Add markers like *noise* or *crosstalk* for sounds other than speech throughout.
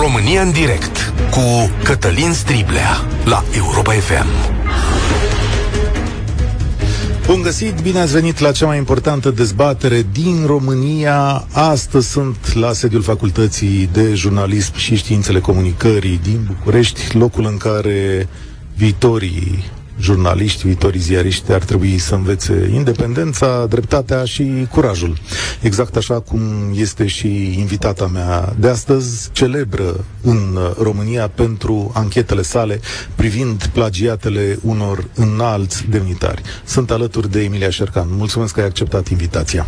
România în direct cu Cătălin Striblea la Europa FM. Bun găsit, bine ați venit la cea mai importantă dezbatere din România. Astăzi sunt la sediul Facultății de Jurnalism și Științele Comunicării din București, locul în care viitorii jurnaliști, viitorii ziariști ar trebui să învețe independența, dreptatea și curajul. Exact așa cum este și invitata mea de astăzi, celebră în România pentru anchetele sale privind plagiatele unor înalți demnitari. Sunt alături de Emilia Șercan. Mulțumesc că ai acceptat invitația.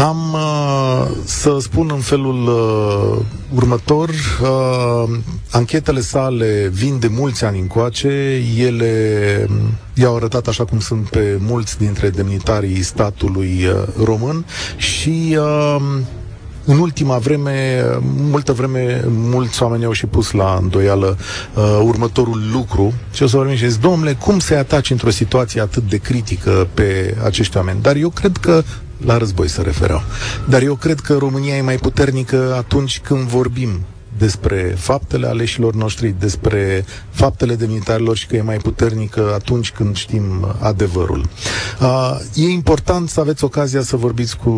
Am uh, să spun în felul uh, următor, uh, anchetele sale vin de mulți ani încoace, ele um, i-au arătat așa cum sunt pe mulți dintre demnitarii statului uh, român și uh, în ultima vreme, multă vreme, mulți oameni au și pus la îndoială uh, următorul lucru și o să vorbim și zis, domnule, cum să-i ataci într-o situație atât de critică pe acești oameni? Dar eu cred că la război se refereau. Dar eu cred că România e mai puternică atunci când vorbim despre faptele aleșilor noștri, despre faptele demnitarilor și că e mai puternică atunci când știm adevărul. Uh, e important să aveți ocazia să vorbiți cu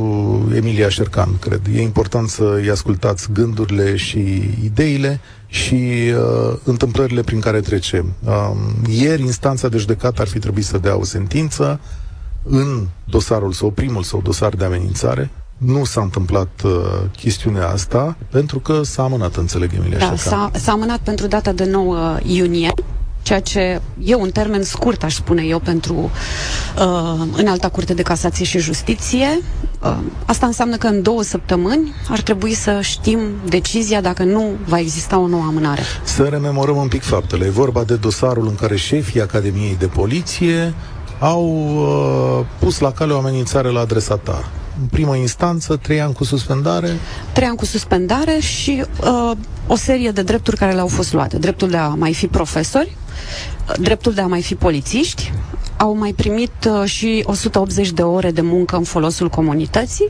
Emilia Șercan, cred. E important să-i ascultați gândurile și ideile și uh, întâmplările prin care trece. Uh, ieri, instanța de judecată ar fi trebuit să dea o sentință, în dosarul sau primul sau dosar de amenințare. Nu s-a întâmplat uh, chestiunea asta pentru că s-a amânat, înțeleg, Emilia Da, s-a, s-a amânat pentru data de 9 iunie ceea ce e un termen scurt, aș spune eu, pentru uh, în alta curte de casație și justiție. Uh, asta înseamnă că în două săptămâni ar trebui să știm decizia dacă nu va exista o nouă amânare. Să rememorăm un pic faptele. E vorba de dosarul în care șefii Academiei de Poliție au uh, pus la cale o amenințare la adresa ta. În primă instanță, trei ani cu suspendare? Trei ani cu suspendare și uh, o serie de drepturi care le-au fost luate. Dreptul de a mai fi profesori, dreptul de a mai fi polițiști, au mai primit uh, și 180 de ore de muncă în folosul comunității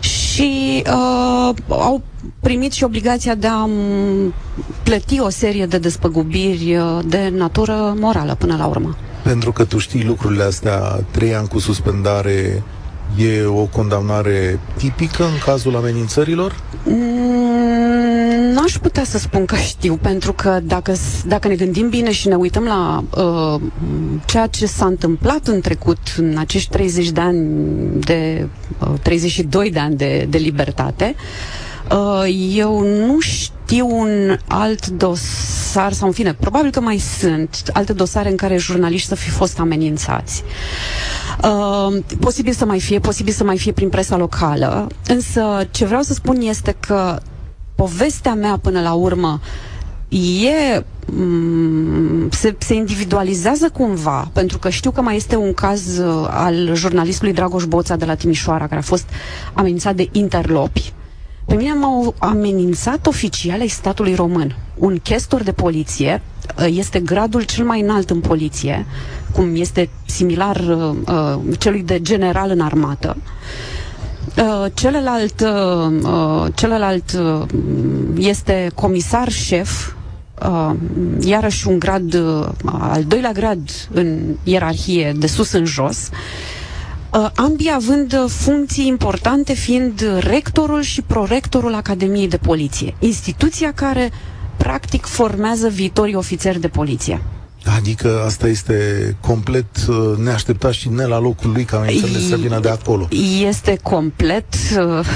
și uh, au primit și obligația de a plăti o serie de despăgubiri uh, de natură morală până la urmă pentru că tu știi lucrurile astea, trei ani cu suspendare e o condamnare tipică în cazul amenințărilor? Mm, n-aș putea să spun că știu, pentru că dacă, dacă ne gândim bine și ne uităm la uh, ceea ce s-a întâmplat în trecut, în acești 30 de ani, de uh, 32 de ani de, de libertate, uh, eu nu știu știu un alt dosar, sau în fine, probabil că mai sunt alte dosare în care jurnaliști să fi fost amenințați. Uh, posibil să mai fie, posibil să mai fie prin presa locală, însă ce vreau să spun este că povestea mea până la urmă e mm, se, se individualizează cumva, pentru că știu că mai este un caz uh, al jurnalistului Dragoș Boța de la Timișoara, care a fost amenințat de interlopi pe mine m-au amenințat oficiale ai statului român. Un chestor de poliție uh, este gradul cel mai înalt în poliție, cum este similar uh, uh, celui de general în armată. Uh, celălalt, uh, uh celălalt uh, este comisar șef, uh, iarăși un grad, uh, al doilea grad în ierarhie, de sus în jos. Uh, Uh, ambii având uh, funcții importante fiind rectorul și prorectorul Academiei de Poliție, instituția care practic formează viitorii ofițeri de poliție. Adică asta este complet uh, neașteptat și ne la locul lui ca amenințările să vină de acolo. Este complet uh,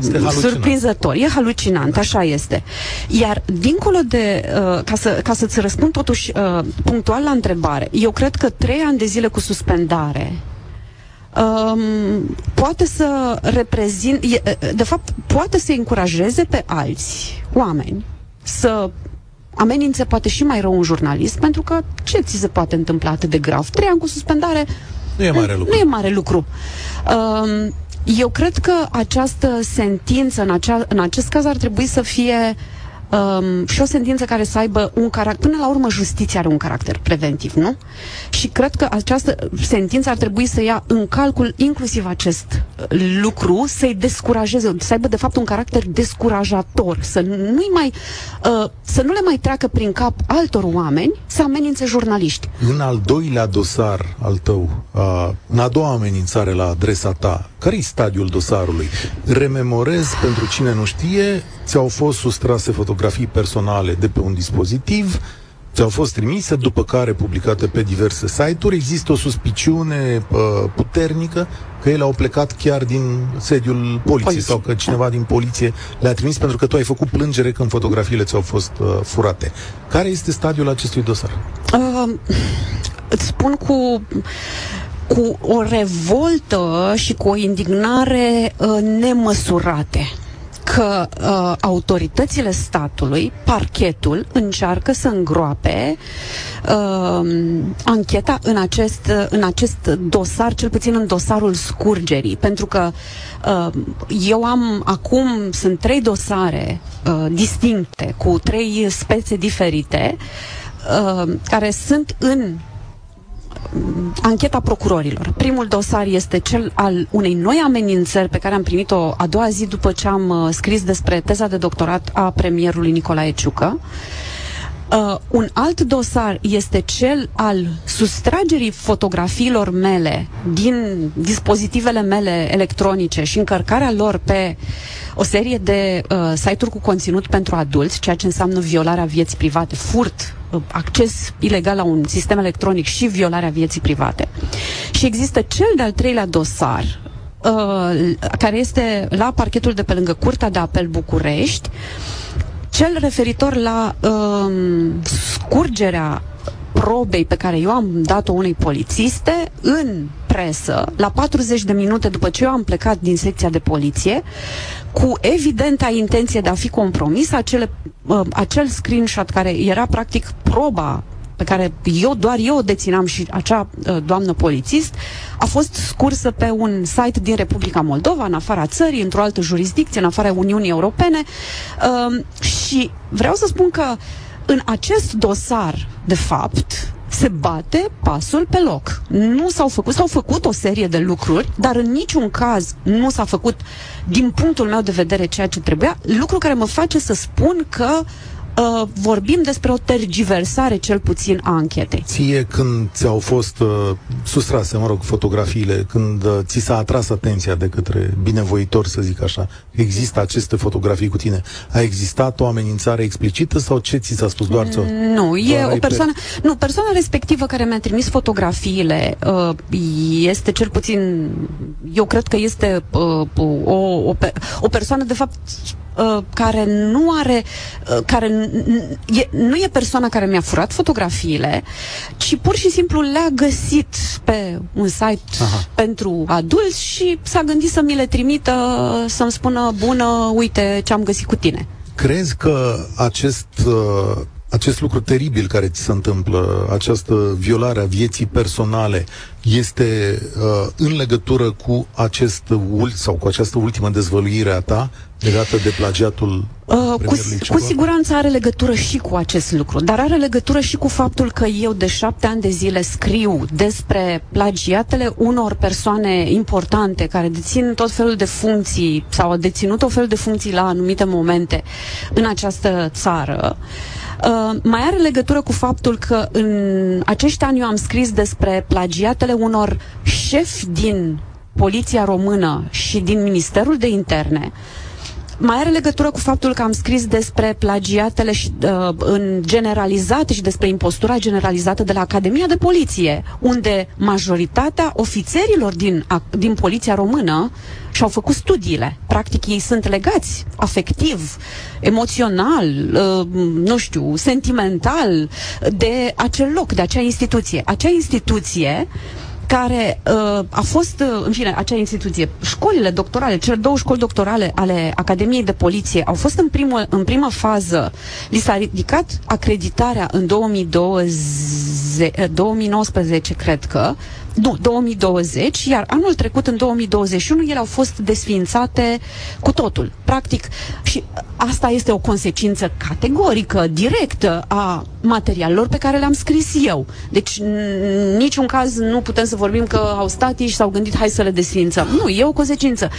este surprinzător. E halucinant, da. așa este. Iar dincolo de, uh, ca, să, ca să-ți răspund totuși uh, punctual la întrebare, eu cred că trei ani de zile cu suspendare um, poate să reprezint, de fapt, poate să încurajeze pe alți oameni să amenințe poate și mai rău un jurnalist, pentru că ce ți se poate întâmpla atât de grav? Trei ani cu suspendare nu e mare lucru. Nu e mare lucru. Um, eu cred că această sentință, în, acea, în acest caz, ar trebui să fie um, și o sentință care să aibă un caracter, până la urmă justiția are un caracter preventiv, nu? Și cred că această sentință ar trebui să ia în calcul inclusiv acest lucru, să-i descurajeze, să aibă de fapt un caracter descurajator, să nu mai, uh, să nu le mai treacă prin cap altor oameni să amenințe jurnaliști. În al doilea dosar al tău, uh, în a doua amenințare la adresa ta, care e stadiul dosarului? Rememorez, pentru cine nu știe, ți-au fost sustrase fotografii personale de pe un dispozitiv, ți-au fost trimise, după care publicate pe diverse site-uri. Există o suspiciune uh, puternică că ele au plecat chiar din sediul poliției Poliție. sau că cineva da. din poliție le-a trimis pentru că tu ai făcut plângere când fotografiile ți-au fost uh, furate. Care este stadiul acestui dosar? Uh, îți spun cu cu o revoltă și cu o indignare uh, nemăsurate că uh, autoritățile statului, parchetul, încearcă să îngroape uh, ancheta în acest, în acest dosar, cel puțin în dosarul scurgerii. Pentru că uh, eu am acum, sunt trei dosare uh, distincte, cu trei spețe diferite, uh, care sunt în ancheta procurorilor. Primul dosar este cel al unei noi amenințări pe care am primit-o a doua zi după ce am uh, scris despre teza de doctorat a premierului Nicolae Ciucă. Uh, un alt dosar este cel al sustragerii fotografiilor mele din dispozitivele mele electronice și încărcarea lor pe o serie de uh, site-uri cu conținut pentru adulți, ceea ce înseamnă violarea vieții private, furt, uh, acces ilegal la un sistem electronic și violarea vieții private. Și există cel de-al treilea dosar, uh, care este la parchetul de pe lângă Curtea de Apel București, cel referitor la uh, scurgerea probei pe care eu am dat-o unei polițiste în presă, la 40 de minute după ce eu am plecat din secția de poliție, cu evidenta intenție de a fi compromis, acele, uh, acel screenshot care era practic proba pe care eu, doar eu o deținam și acea uh, doamnă polițist, a fost scursă pe un site din Republica Moldova, în afara țării, într-o altă jurisdicție, în afara Uniunii Europene. Uh, și vreau să spun că în acest dosar, de fapt, se bate pasul pe loc. Nu s-au făcut, s-au făcut o serie de lucruri, dar în niciun caz nu s-a făcut, din punctul meu de vedere, ceea ce trebuia, lucru care mă face să spun că uh, vorbim despre o tergiversare cel puțin a anchetei. Ție când ți-au fost uh, sustrase, mă rog, fotografiile, când uh, ți s-a atras atenția de către binevoitor, să zic așa, există aceste fotografii cu tine, a existat o amenințare explicită sau ce ți s-a spus? Doar ți Nu, e o persoană, nu, persoana respectivă care mi-a trimis fotografiile uh, este cel puțin, eu cred că este uh, o, o, o persoană de fapt uh, care nu are, uh, care e, nu e persoana care mi-a furat fotografiile, ci pur și simplu le-a găsit pe un site Aha. pentru adulți și s-a gândit să mi le trimită, să-mi spună, bună, uite ce am găsit cu tine. Crezi că acest uh, acest lucru teribil care ți se întâmplă, această violare a vieții personale, este uh, în legătură cu acest sau cu această ultimă dezvăluire a ta legată de plagiatul uh, cu, cu siguranță are legătură și cu acest lucru, dar are legătură și cu faptul că eu de șapte ani de zile scriu despre plagiatele unor persoane importante care dețin tot felul de funcții sau au deținut tot felul de funcții la anumite momente în această țară. Uh, Uh, mai are legătură cu faptul că în acești ani eu am scris despre plagiatele unor șefi din Poliția Română și din Ministerul de Interne mai are legătură cu faptul că am scris despre plagiatele și, uh, în generalizate și despre impostura generalizată de la Academia de Poliție, unde majoritatea ofițerilor din, a, din Poliția Română și-au făcut studiile. Practic, ei sunt legați afectiv, emoțional, uh, nu știu, sentimental de acel loc, de acea instituție. Acea instituție care uh, a fost, uh, în fine, acea instituție. Școlile doctorale, cele două școli doctorale ale Academiei de Poliție au fost în, primul, în prima fază, li s-a ridicat acreditarea în 2020, 2019, uh, cred că, nu, 2020, iar anul trecut, în 2021, ele au fost desființate cu totul. Practic, și asta este o consecință categorică, directă a materialelor pe care le-am scris eu. Deci, în niciun caz nu putem să vorbim că au stat și s-au gândit hai să le desființăm. Nu, e o consecință.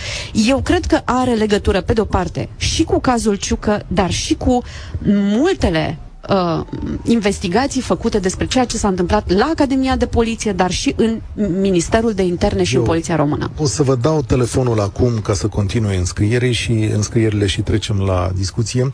Eu cred că are legătură, pe de-o parte, și cu cazul Ciucă, dar și cu multele uh, investigații făcute despre ceea ce s-a întâmplat la Academia de Poliție, dar și în Ministerul de Interne și Eu în Poliția Română. O să vă dau telefonul acum ca să continue înscrierile și înscrierile și trecem la discuție.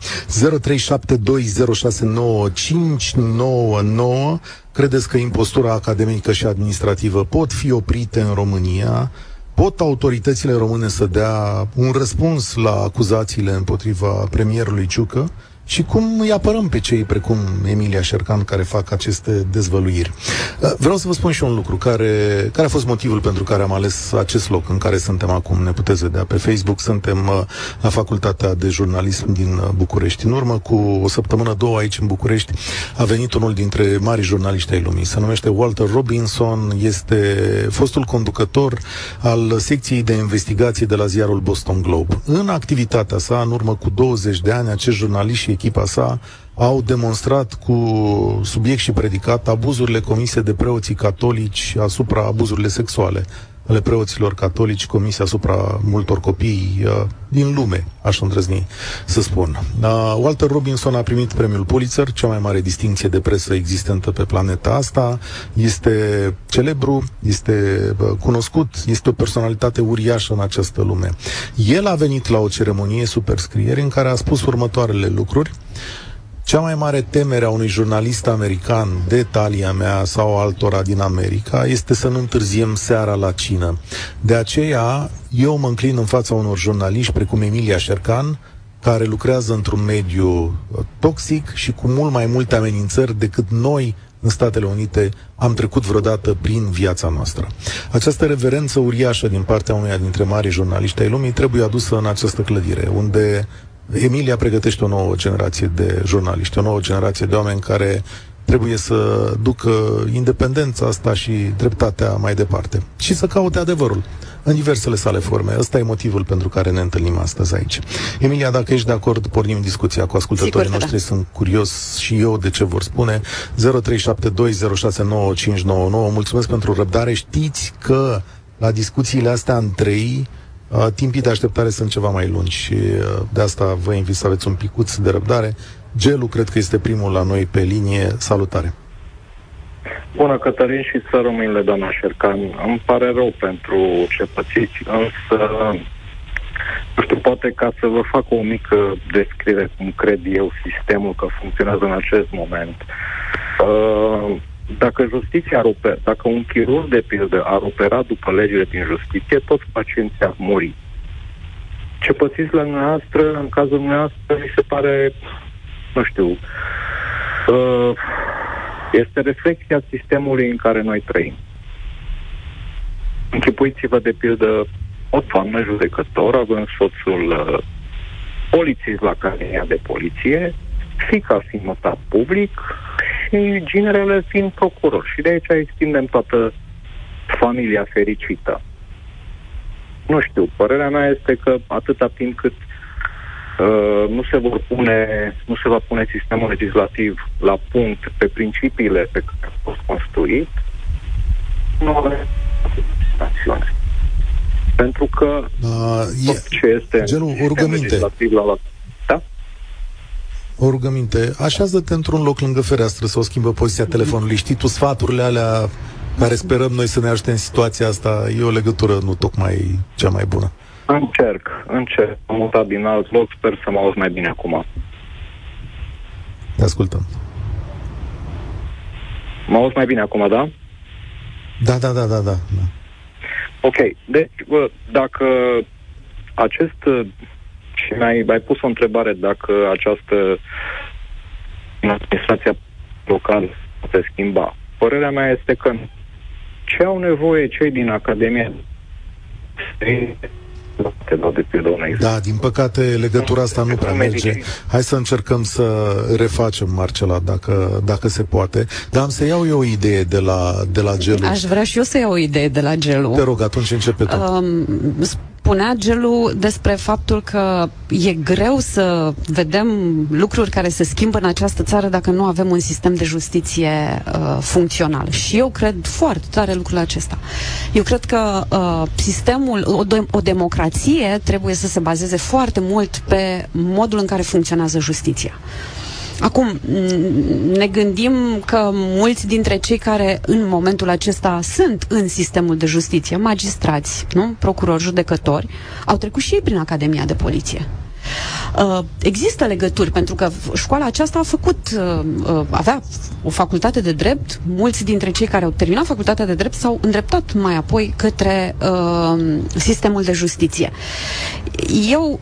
0372069599 Credeți că impostura academică și administrativă pot fi oprite în România? Pot autoritățile române să dea un răspuns la acuzațiile împotriva premierului Ciucă? Și cum îi apărăm pe cei precum Emilia Șercan care fac aceste dezvăluiri. Uh, vreau să vă spun și un lucru care, care a fost motivul pentru care am ales acest loc în care suntem acum. Ne puteți vedea pe Facebook. Suntem uh, la Facultatea de Jurnalism din uh, București. În urmă cu o săptămână, două aici în București, a venit unul dintre mari jurnaliști ai lumii. Se numește Walter Robinson, este fostul conducător al secției de investigații de la ziarul Boston Globe. În activitatea sa, în urmă cu 20 de ani, acest jurnalist și echipa sa au demonstrat cu subiect și predicat abuzurile comise de preoții catolici asupra abuzurile sexuale ale preoților catolici comise asupra multor copii uh, din lume, aș îndrăzni să spun. Uh, Walter Robinson a primit premiul Pulitzer, cea mai mare distinție de presă existentă pe planeta asta. Este celebru, este uh, cunoscut, este o personalitate uriașă în această lume. El a venit la o ceremonie superscriere în care a spus următoarele lucruri. Cea mai mare temere a unui jurnalist american de talia mea sau altora din America este să nu întârziem seara la cină. De aceea, eu mă înclin în fața unor jurnaliști precum Emilia Șercan, care lucrează într-un mediu uh, toxic și cu mult mai multe amenințări decât noi în Statele Unite am trecut vreodată prin viața noastră. Această reverență uriașă din partea uneia dintre mari jurnaliști ai lumii trebuie adusă în această clădire, unde Emilia pregătește o nouă generație de jurnaliști, o nouă generație de oameni care trebuie să ducă independența asta și dreptatea mai departe și să caute adevărul în diversele sale forme. Ăsta e motivul pentru care ne întâlnim astăzi aici. Emilia, dacă ești de acord, pornim discuția cu ascultătorii Sigur noștri. Da. Sunt curios și eu de ce vor spune. 0372069599. Mulțumesc pentru răbdare. Știți că la discuțiile astea în trei Uh, timpii de așteptare sunt ceva mai lungi și uh, de asta vă invit să aveți un picuț de răbdare. Gelu cred că este primul la noi pe linie. Salutare! Bună, Cătălin, și să rămâinile, doamna Șercan. Îmi pare rău pentru ce pățiți, însă, nu știu, poate ca să vă fac o mică descriere cum cred eu sistemul că funcționează în acest moment. Uh, dacă justiția ar opera, dacă un chirurg de pildă ar opera după legile din justiție, toți pacienții ar muri. Ce pățiți la noastră, în cazul noastră, mi se pare, nu știu, uh, este reflexia sistemului în care noi trăim. Închipuiți-vă de pildă o doamnă judecător, având soțul uh, polițist la Academia de Poliție, fica fiind notat public, și ginerele fiind procuror. Și de aici extindem toată familia fericită. Nu știu, părerea mea este că atâta timp cât uh, nu se vor pune, nu se va pune sistemul legislativ la punct pe principiile pe care a fost construit, nu avem acțiune. Pentru că uh, tot ce este genul, o rugăminte. legislativ la, la o rugăminte. Așează-te într-un loc lângă fereastră să o schimbă poziția telefonului. Știi tu sfaturile alea care sperăm noi să ne ajute în situația asta, e o legătură nu tocmai cea mai bună. Încerc, încerc. Am mutat din alt loc, sper să mă auzi mai bine acum. Te ascultăm. Mă auzi mai bine acum, da? Da, da, da, da, da. Ok, deci, bă, dacă acest și mi-ai mai pus o întrebare dacă această administrația locală se schimba. Părerea mea este că ce au nevoie cei din Academia de pildă Da, din păcate legătura asta nu prea merge. Hai să încercăm să refacem, Marcela, dacă, dacă se poate. Dar am să iau eu o idee de la, de la Gelu. Aș vrea și eu să iau o idee de la Gelu. Te rog, atunci începe tu. Um, spunea Gelu despre faptul că e greu să vedem lucruri care se schimbă în această țară dacă nu avem un sistem de justiție uh, funcțional. Și eu cred foarte tare lucrul acesta. Eu cred că uh, sistemul, o, de- o democrație trebuie să se bazeze foarte mult pe modul în care funcționează justiția. Acum, ne gândim că mulți dintre cei care în momentul acesta sunt în sistemul de justiție, magistrați, nu? procurori, judecători, au trecut și ei prin Academia de Poliție. Uh, există legături, pentru că școala aceasta a făcut, uh, uh, avea o facultate de drept, mulți dintre cei care au terminat facultatea de drept s-au îndreptat mai apoi către uh, sistemul de justiție. Eu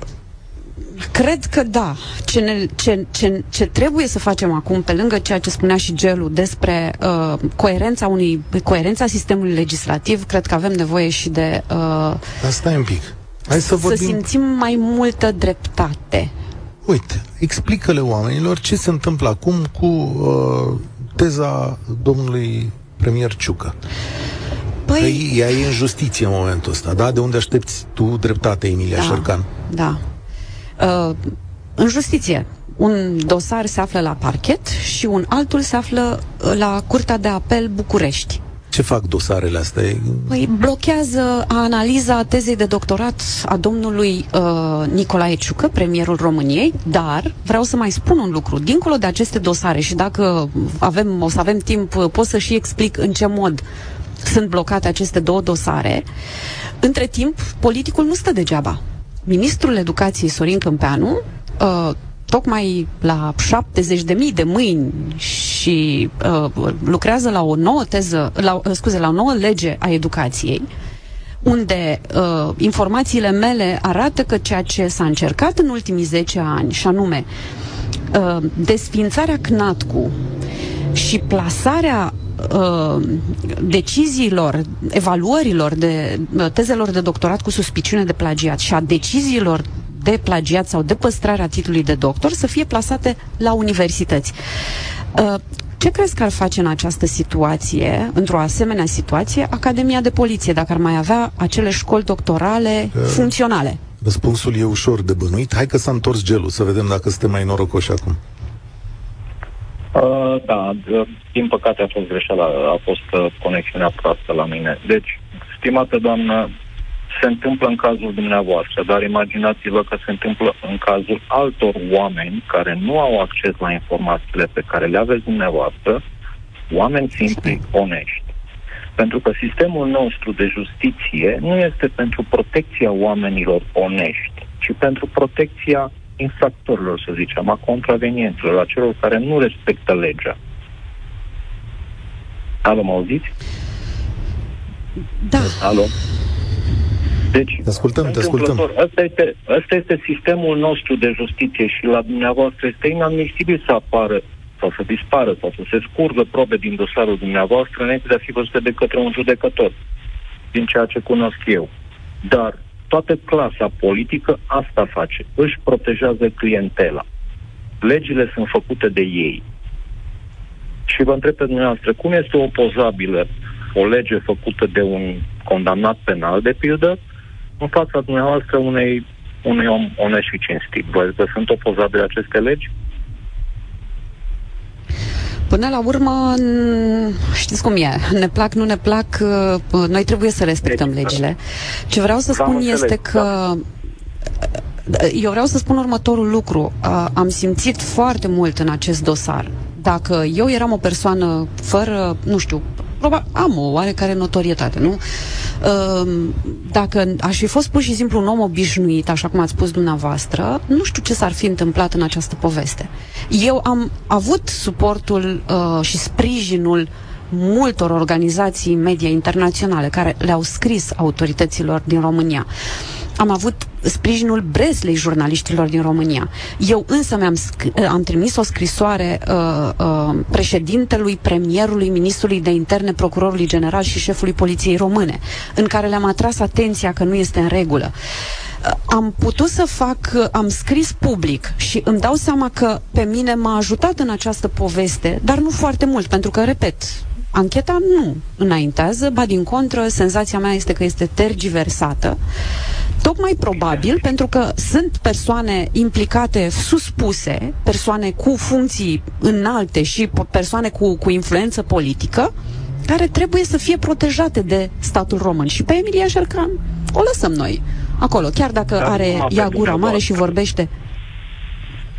Cred că da. Ce, ne, ce, ce, ce trebuie să facem acum, pe lângă ceea ce spunea și Gelu despre uh, coerența unui coerența sistemului legislativ, cred că avem nevoie și de uh, Asta e un pic. Hai să, vorbim... să simțim mai multă dreptate. Uite, explică-le oamenilor ce se întâmplă acum cu uh, teza domnului premier Ciucă. Păi... Că ea e în justiție în momentul ăsta, da? De unde aștepți tu dreptate, Emilia da, Șercan? Da, Uh, în justiție, un dosar se află la parchet și un altul se află uh, la Curtea de Apel București. Ce fac dosarele astea? Păi blochează analiza tezei de doctorat a domnului uh, Nicolae Ciucă, premierul României, dar vreau să mai spun un lucru. Dincolo de aceste dosare și dacă avem, o să avem timp, uh, pot să și explic în ce mod sunt blocate aceste două dosare. Între timp, politicul nu stă degeaba ministrul educației Sorin Câmpeanu uh, tocmai la 70.000 de mâini și uh, lucrează la o nouă teză, la, uh, scuze, la o nouă lege a educației, unde uh, informațiile mele arată că ceea ce s-a încercat în ultimii 10 ani, și anume uh, desfințarea CNATCU și plasarea uh, deciziilor, evaluărilor de uh, tezelor de doctorat cu suspiciune de plagiat și a deciziilor de plagiat sau de păstrarea titlului de doctor să fie plasate la universități. Uh, ce crezi că ar face în această situație, într-o asemenea situație, Academia de Poliție, dacă ar mai avea acele școli doctorale uh, funcționale? Răspunsul e ușor de bănuit. Hai că s-a întors gelul, să vedem dacă suntem mai norocoși acum. Uh, da, din păcate a fost greșeală, a fost uh, conexiunea proastă la mine. Deci, stimată doamnă, se întâmplă în cazul dumneavoastră, dar imaginați-vă că se întâmplă în cazul altor oameni care nu au acces la informațiile pe care le aveți dumneavoastră, oameni simpli, onești. Pentru că sistemul nostru de justiție nu este pentru protecția oamenilor onești, ci pentru protecția infractorilor, să zicem, a contravenienților, a celor care nu respectă legea. Alo, mă auziți? Da. Alo? Deci, te ascultăm, te ascultăm. Asta este, asta este sistemul nostru de justiție și la dumneavoastră este inadmisibil să apară sau să dispară sau să se scurgă probe din dosarul dumneavoastră înainte de a fi văzute de către un judecător, din ceea ce cunosc eu. Dar toată clasa politică asta face. Își protejează clientela. Legile sunt făcute de ei. Și vă întreb pe dumneavoastră, cum este opozabilă o lege făcută de un condamnat penal, de pildă, în fața dumneavoastră unei, unui om onest și cinstit? Vă, vă sunt opozabile aceste legi? Până la urmă, știți cum e, ne plac, nu ne plac, uh, noi trebuie să respectăm deci, legile. Ce vreau să spun este că da. eu vreau să spun următorul lucru. Uh, am simțit foarte mult în acest dosar. Dacă eu eram o persoană fără, nu știu, probabil am o oarecare notorietate, nu? Ehm, dacă aș fi fost pur și simplu un om obișnuit, așa cum ați spus dumneavoastră, nu știu ce s-ar fi întâmplat în această poveste. Eu am avut suportul uh, și sprijinul multor organizații media internaționale care le-au scris autorităților din România. Am avut sprijinul Breslei jurnaliștilor din România. Eu însă mi-am sc- am trimis o scrisoare uh, uh, președintelui, premierului, ministrului de interne, procurorului general și șefului poliției române, în care le-am atras atenția că nu este în regulă. Uh, am putut să fac, uh, am scris public și îmi dau seama că pe mine m-a ajutat în această poveste, dar nu foarte mult, pentru că, repet, Ancheta nu înaintează, ba din contră, senzația mea este că este tergiversată. Tocmai probabil pentru că sunt persoane implicate suspuse, persoane cu funcții înalte și persoane cu, cu influență politică, care trebuie să fie protejate de statul român. Și pe Emilia Șercan o lăsăm noi acolo, chiar dacă Dar are ea gura mare și vorbește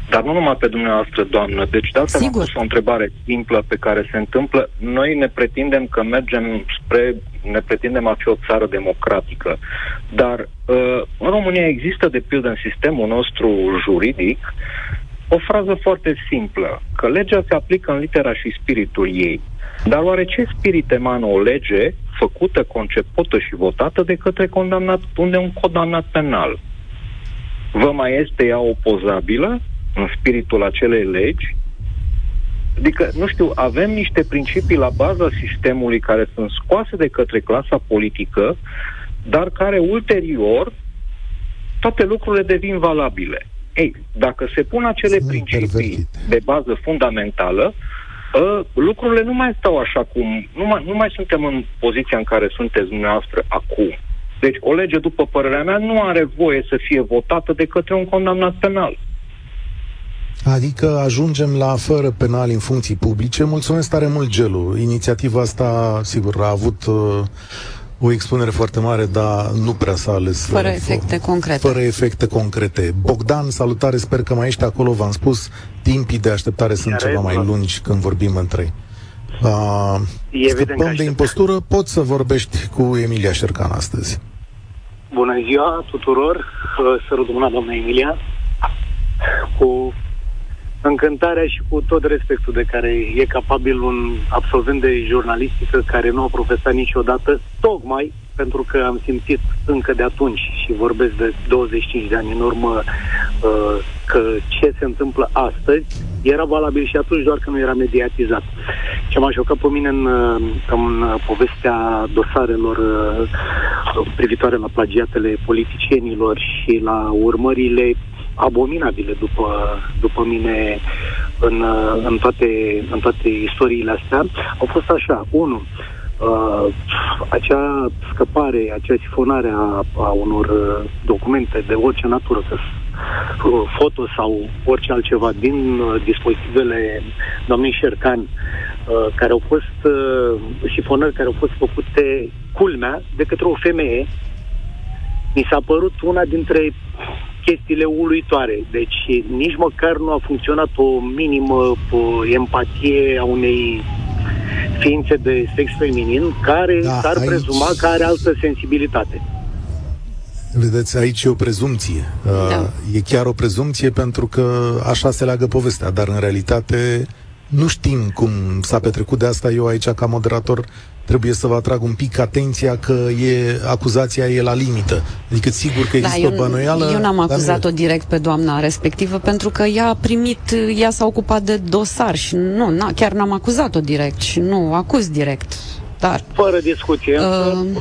dar nu numai pe dumneavoastră, doamnă. Deci de asta am pus o întrebare simplă pe care se întâmplă. Noi ne pretindem că mergem spre, ne pretindem a fi o țară democratică. Dar uh, în România există, de pildă, în sistemul nostru juridic, o frază foarte simplă, că legea se aplică în litera și spiritul ei. Dar oare ce spirit emană o lege făcută, concepută și votată de către condamnat, unde un condamnat penal? Vă mai este ea opozabilă? În spiritul acelei legi. Adică, nu știu, avem niște principii la baza sistemului care sunt scoase de către clasa politică, dar care ulterior toate lucrurile devin valabile. Ei, dacă se pun acele sunt principii pervertite. de bază fundamentală, ă, lucrurile nu mai stau așa cum... Nu mai, nu mai suntem în poziția în care sunteți dumneavoastră acum. Deci o lege, după părerea mea, nu are voie să fie votată de către un condamnat penal. Adică ajungem la fără penal în funcții publice. Mulțumesc tare mult, Gelu. Inițiativa asta, sigur, a avut uh, o expunere foarte mare, dar nu prea s-a ales. Fără uh, efecte concrete. Fără efecte concrete. Bogdan, salutare, sper că mai ești acolo. V-am spus, timpii de așteptare sunt ceva mai lungi când vorbim între ei. Uh, scăpăm de impostură, poți să vorbești cu Emilia Șercan astăzi. Bună ziua tuturor, sărut mâna doamna Emilia, cu încântarea și cu tot respectul de care e capabil un absolvent de jurnalistică care nu a profesat niciodată, tocmai pentru că am simțit încă de atunci și vorbesc de 25 de ani în urmă uh, că ce se întâmplă astăzi era valabil și atunci, doar că nu era mediatizat. Ce m-a șocat pe mine în, uh, în povestea dosarelor uh, privitoare la plagiatele politicienilor și la urmările abominabile după, după mine în, în, toate, în toate istoriile astea au fost așa. Unu, uh, acea scăpare, acea sifonare a, a unor uh, documente de orice natură, că uh, foto sau orice altceva din uh, dispozitivele doamnei Șercani, uh, care au fost uh, sifonări care au fost făcute culmea de către o femeie, mi s-a părut una dintre chestiile uluitoare. Deci nici măcar nu a funcționat o minimă o empatie a unei ființe de sex feminin care da, s-ar aici... prezuma că are altă sensibilitate. Vedeți, aici e o prezumție. Da. Uh, e chiar o prezumție pentru că așa se leagă povestea, dar în realitate nu știm cum s-a petrecut de asta. Eu aici, ca moderator, trebuie să vă atrag un pic atenția că e acuzația e la limită. Adică sigur că există da, eu, o bănuială... Eu n-am acuzat-o direct pe doamna respectivă pentru că ea a primit, ea s-a ocupat de dosar și nu, na, chiar n-am acuzat-o direct și nu acuz direct dar... Fără discuție. Uh...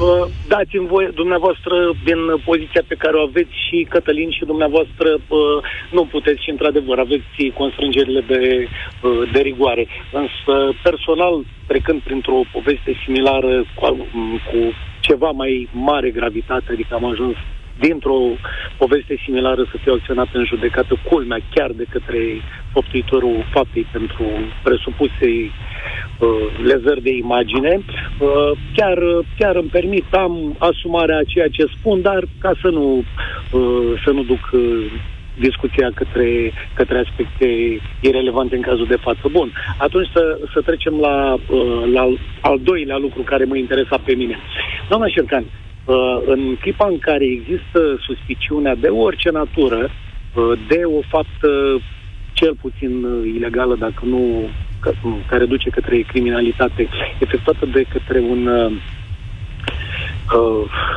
Uh, dați-mi voie, dumneavoastră, din poziția pe care o aveți și Cătălin și dumneavoastră, uh, nu puteți și, într-adevăr, aveți constrângerile de, uh, de rigoare. Însă, personal, trecând printr-o poveste similară cu, cu ceva mai mare gravitate, adică am ajuns dintr-o poveste similară să fie acționat în judecată, culmea chiar de către făptuitorul faptei pentru presupusei uh, lezări de imagine. Uh, chiar, chiar îmi permit, am asumarea a ceea ce spun, dar ca să nu, uh, să nu duc uh, discuția către, către aspecte irelevante în cazul de față. Bun, atunci să, să trecem la, uh, la al doilea lucru care mă interesa pe mine. Doamna Șercan, uh, în clipa în care există suspiciunea de orice natură, uh, de o faptă cel puțin ilegală, dacă nu care duce către criminalitate, efectuată de către un uh,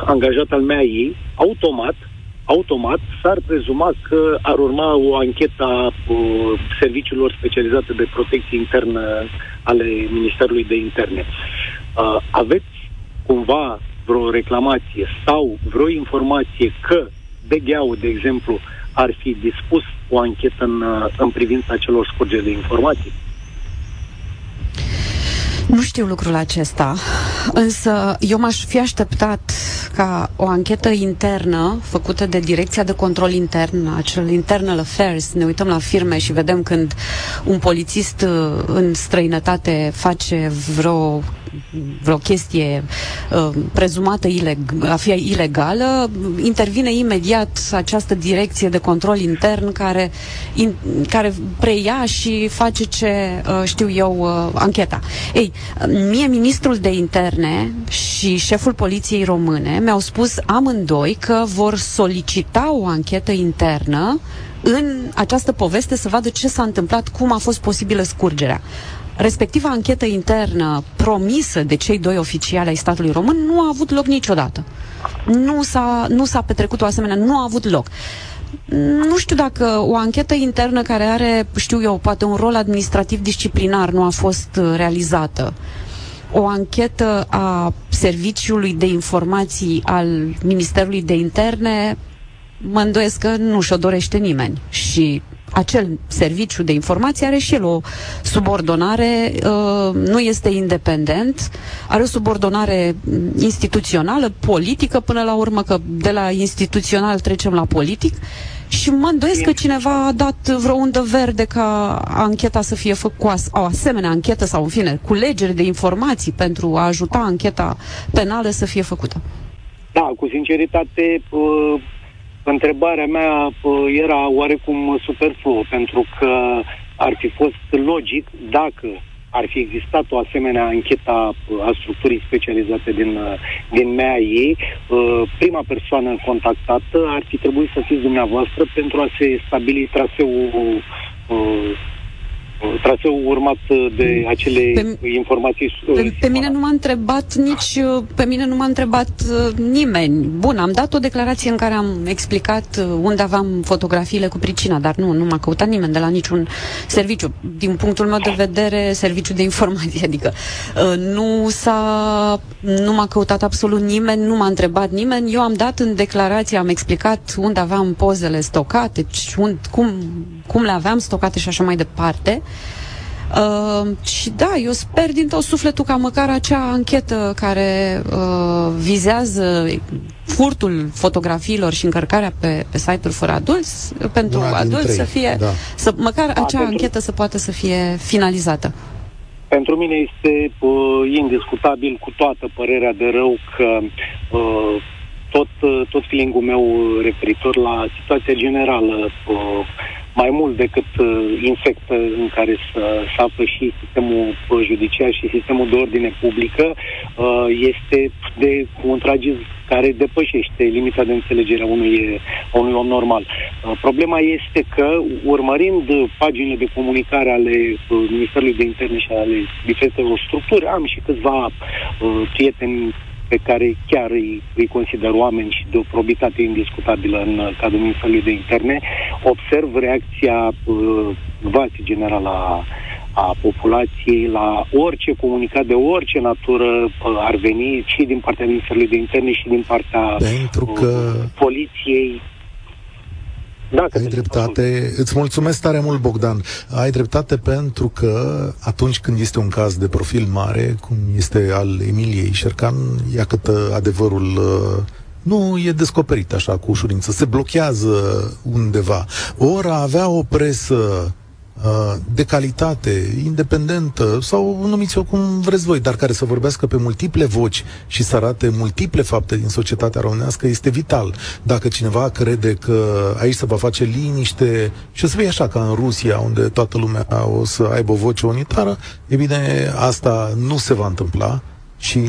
angajat al mea ei, automat automat s-ar prezuma că ar urma o anchetă a uh, serviciilor specializate de protecție internă ale Ministerului de Interne. Uh, aveți cumva vreo reclamație sau vreo informație că BGA-ul, de exemplu, ar fi dispus o anchetă în, uh, în privința celor scurgeri de informații? Nu știu lucrul acesta, însă eu m-aș fi așteptat ca o anchetă internă făcută de Direcția de Control Intern, acel Internal Affairs, ne uităm la firme și vedem când un polițist uh, în străinătate face vreo vreo chestie uh, prezumată ileg- a fi ilegală, intervine imediat această direcție de control intern care, in, care preia și face ce uh, știu eu uh, ancheta. Ei, mie ministrul de interne și șeful poliției române mi-au spus amândoi că vor solicita o anchetă internă în această poveste să vadă ce s-a întâmplat, cum a fost posibilă scurgerea respectiva anchetă internă promisă de cei doi oficiali ai statului român nu a avut loc niciodată. Nu s-a, nu s-a petrecut o asemenea, nu a avut loc. Nu știu dacă o anchetă internă care are, știu eu, poate un rol administrativ disciplinar nu a fost uh, realizată. O anchetă a Serviciului de Informații al Ministerului de Interne mă îndoiesc că nu și-o dorește nimeni. Și acel serviciu de informație are și el o subordonare, uh, nu este independent, are o subordonare instituțională, politică până la urmă, că de la instituțional trecem la politic și mă îndoiesc că cineva a dat vreo undă verde ca ancheta să fie făcută, o asemenea anchetă sau, în fine, culegere de informații pentru a ajuta ancheta penală să fie făcută. Da, cu sinceritate, uh Întrebarea mea era oarecum superfluă, pentru că ar fi fost logic dacă ar fi existat o asemenea anchetă a structurii specializate din, din MEAI, prima persoană contactată ar fi trebuit să fiți dumneavoastră pentru a se stabili traseul traseul urmat de acele pe, informații. Pe, pe mine nu m-a întrebat nici, pe mine nu m-a întrebat uh, nimeni. Bun, am dat o declarație în care am explicat uh, unde aveam fotografiile cu pricina, dar nu, nu m-a căutat nimeni de la niciun serviciu. Din punctul meu de vedere, serviciu de informație, *laughs* adică uh, nu s-a, nu m-a căutat absolut nimeni, nu m-a întrebat nimeni. Eu am dat în declarație, am explicat unde aveam pozele stocate, und, cum, cum le aveam stocate și așa mai departe. Uh, și da, eu sper din tot sufletul ca măcar acea anchetă care uh, vizează furtul fotografiilor și încărcarea pe, pe site-uri fără adulți, pentru Una adulți să fie, da. să, măcar da, acea pentru... anchetă să poată să fie finalizată. Pentru mine este uh, indiscutabil cu toată părerea de rău că uh, tot, uh, tot feeling-ul meu referitor la situația generală uh, mai mult decât uh, infectă în care să, să află și sistemul uh, judiciar și sistemul de ordine publică, uh, este de un tragism care depășește limita de înțelegere a unui, a unui om normal. Uh, problema este că, urmărind paginile de comunicare ale uh, Ministerului de Interne și ale diferitelor structuri, am și câțiva uh, prieteni pe care chiar îi, îi consider oameni și de o probitate indiscutabilă în cadrul Ministerului de Interne, observ reacția uh, vast generală a, a populației la orice comunicat de orice natură uh, ar veni și din partea Ministerului de Interne și din partea Pentru că... uh, poliției da, Ai dreptate. Îți mulțumesc tare mult, Bogdan. Ai dreptate pentru că atunci când este un caz de profil mare, cum este al Emiliei Șercan, ia cât adevărul uh, nu e descoperit așa cu ușurință. Se blochează undeva. Ori avea o presă Uh, de calitate, independentă sau numiți-o cum vreți voi, dar care să vorbească pe multiple voci și să arate multiple fapte din societatea românească este vital. Dacă cineva crede că aici se va face liniște și o să fie așa ca în Rusia, unde toată lumea o să aibă o voce unitară, e bine, asta nu se va întâmpla și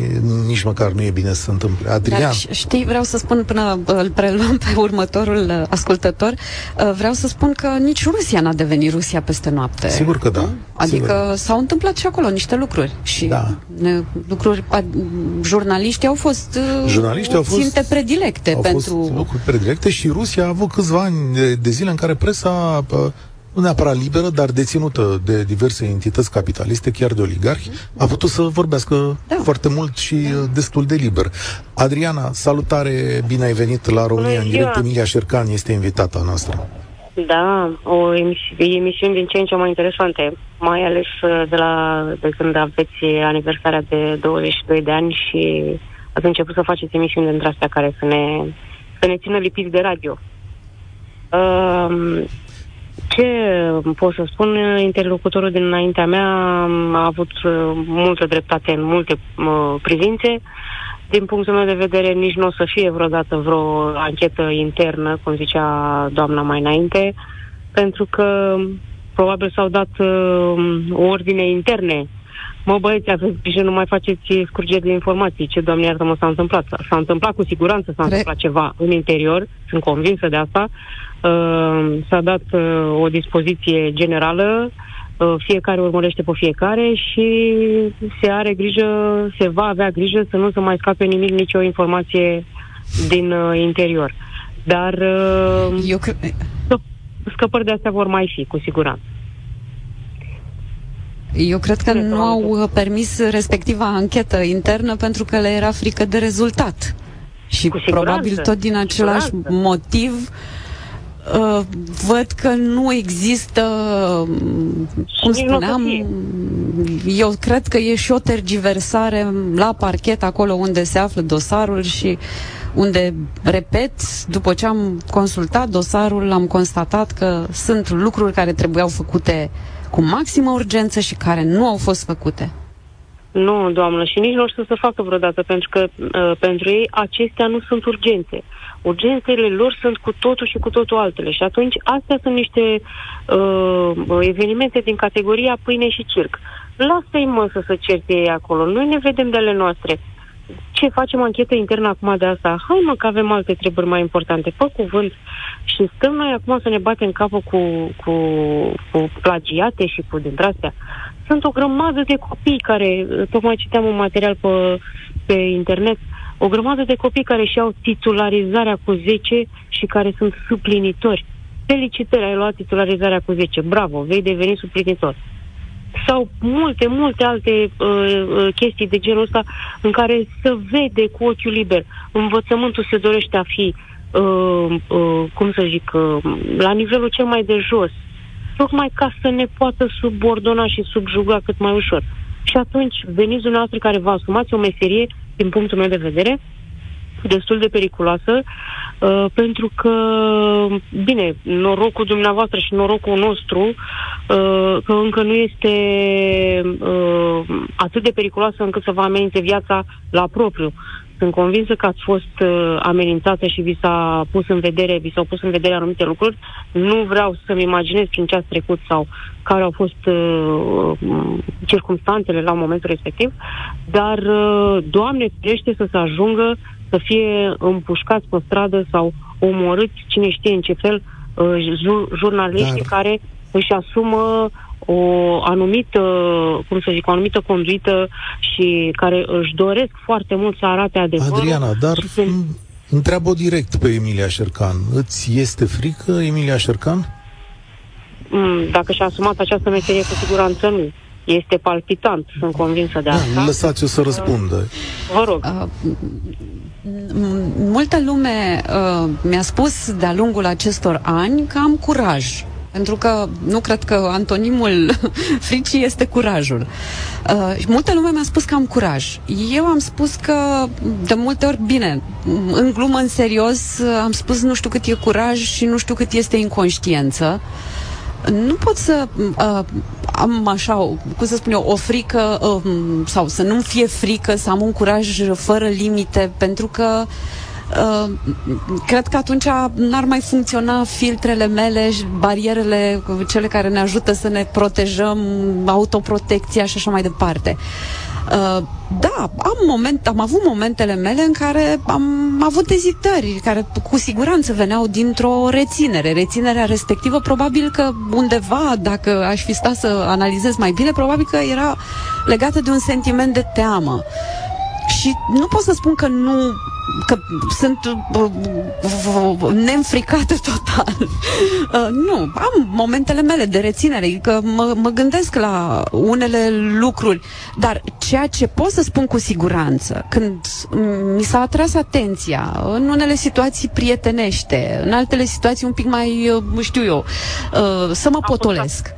nici măcar nu e bine să se întâmple. Adrian? Dar, știi, vreau să spun până îl preluăm pe următorul uh, ascultător, uh, vreau să spun că nici Rusia n-a devenit Rusia peste noapte. Sigur că da. Adică Sigur. s-au întâmplat și acolo niște lucruri. Și da. lucruri, jurnaliștii au fost uh, jurnaliștii au fost, ținte predilecte au pentru... Fost lucruri predilecte și Rusia a avut câțiva ani de, de zile în care presa nu neapărat liberă, dar deținută de diverse entități capitaliste, chiar de oligarhi, a putut să vorbească da. foarte mult și da. destul de liber. Adriana, salutare, bine ai venit la România în direct. Emilia Șercan este invitata noastră. Da, o emisi- emisiune din ce în ce mai interesante, mai ales uh, de, la, de când aveți aniversarea de 22 de ani și ați început să faceți emisiuni dintre astea care să ne, să ne țină lipiți de radio. Uh, ce pot să spun? Interlocutorul dinaintea mea a avut uh, multă dreptate în multe uh, privințe. Din punctul meu de vedere, nici nu o să fie vreodată vreo anchetă internă, cum zicea doamna mai înainte, pentru că probabil s-au dat uh, ordine interne. Mă băieți, aveți grijă, nu mai faceți scurgeri de informații. Ce, doamne iartă-mă, s-a întâmplat? S-a întâmplat cu siguranță, s-a întâmplat ceva în interior, sunt convinsă de asta. Uh, s-a dat uh, o dispoziție generală, uh, fiecare urmărește pe fiecare și se are grijă, se va avea grijă să nu se mai scape nimic, nicio informație din uh, interior. Dar uh, Eu cre... scăpări de astea vor mai fi, cu siguranță. Eu cred că nu au uh, permis respectiva anchetă internă pentru că le era frică de rezultat. Și probabil tot din același motiv uh, uh, văd că nu există, cum spuneam, eu cred că e și o tergiversare la parchet, acolo unde se află dosarul și unde, repet, după ce am consultat dosarul, am constatat că sunt lucruri care trebuiau făcute cu maximă urgență și care nu au fost făcute. Nu, doamnă, și nici nu o să se facă vreodată, pentru că uh, pentru ei acestea nu sunt urgențe. Urgențele lor sunt cu totul și cu totul altele. Și atunci astea sunt niște uh, evenimente din categoria pâine și circ. Lasă-i mă să se certe ei acolo. Noi ne vedem de ale noastre. Ce facem anchetă internă acum de asta? Hai mă că avem alte treburi mai importante. Fă cuvânt. Și stăm noi acum să ne batem capul cu, cu, cu plagiate și cu dintre astea. Sunt o grămadă de copii care, tocmai citeam un material pe, pe internet, uh, o grămadă de copii care și-au titularizarea cu 10 și care sunt suplinitori. Felicitări, ai luat titularizarea cu 10. Bravo, vei deveni suplinitor. Sau multe, multe alte uh, uh, chestii de genul ăsta în care se vede cu ochiul liber. Învățământul se dorește a fi, uh, uh, cum să zic, uh, la nivelul cel mai de jos. Tocmai ca să ne poată subordona și subjuga cât mai ușor. Și atunci veniți dumneavoastră care vă asumați o meserie din punctul meu de vedere, destul de periculoasă, uh, pentru că, bine, norocul dumneavoastră și norocul nostru, uh, că încă nu este uh, atât de periculoasă încât să vă amenințe viața la propriu. Sunt convinsă că ați fost uh, amenințată și vi s-a pus în vedere, vi s-au pus în vedere anumite lucruri. Nu vreau să-mi imaginez prin ce ați trecut sau care au fost uh, circumstanțele la momentul respectiv, dar, uh, Doamne, ferește să se ajungă să fie împușcați pe stradă sau omorâți, cine știe în ce fel, uh, jurnaliștii dar... care își asumă o anumită, cum să zic, o anumită conduită și care își doresc foarte mult să arate adevărul. Adriana, dar se... întreabă direct pe Emilia Șercan. Îți este frică, Emilia Șercan? Mm, dacă și-a asumat această meserie, cu siguranță nu. Este palpitant, sunt convinsă de da, asta. Lăsați-o să răspundă. Vă rog. Uh, multă lume uh, mi-a spus de-a lungul acestor ani că am curaj pentru că nu cred că antonimul *laughs* fricii este curajul. Uh, multă lume mi-a spus că am curaj. Eu am spus că, de multe ori, bine, în glumă, în serios, am spus nu știu cât e curaj și nu știu cât este inconștiență. Nu pot să uh, am așa, cum să spun eu, o frică uh, sau să nu fie frică, să am un curaj fără limite, pentru că uh, Uh, cred că atunci n-ar mai funcționa filtrele mele, barierele, cele care ne ajută să ne protejăm, autoprotecția și așa mai departe. Uh, da, am, moment, am avut momentele mele în care am avut ezitări, care cu siguranță veneau dintr-o reținere. Reținerea respectivă, probabil că undeva, dacă aș fi stat să analizez mai bine, probabil că era legată de un sentiment de teamă. Și nu pot să spun că nu că sunt uh, neînfricată total. *laughs* Uh, nu, am momentele mele de reținere, că mă, mă gândesc la unele lucruri, dar ceea ce pot să spun cu siguranță, când mi s-a atras atenția în unele situații prietenește, în altele situații un pic mai, uh, știu eu, să mă potolesc.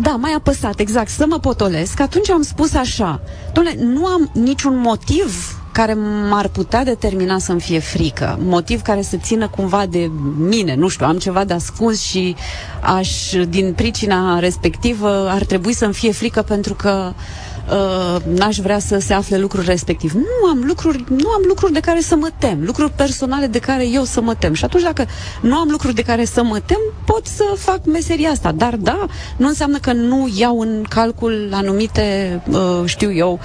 Da, mai apăsat, exact, să mă potolesc. Atunci am spus așa, doamne, nu am niciun motiv care m-ar putea determina să-mi fie frică. Motiv care să țină cumva de mine. Nu știu, am ceva de ascuns și aș, din pricina respectivă, ar trebui să-mi fie frică pentru că uh, n-aș vrea să se afle lucruri respectiv. Nu am lucruri, nu am lucruri de care să mă tem, lucruri personale de care eu să mă tem. Și atunci dacă nu am lucruri de care să mă tem, pot să fac meseria asta. Dar da, nu înseamnă că nu iau în calcul anumite, uh, știu eu,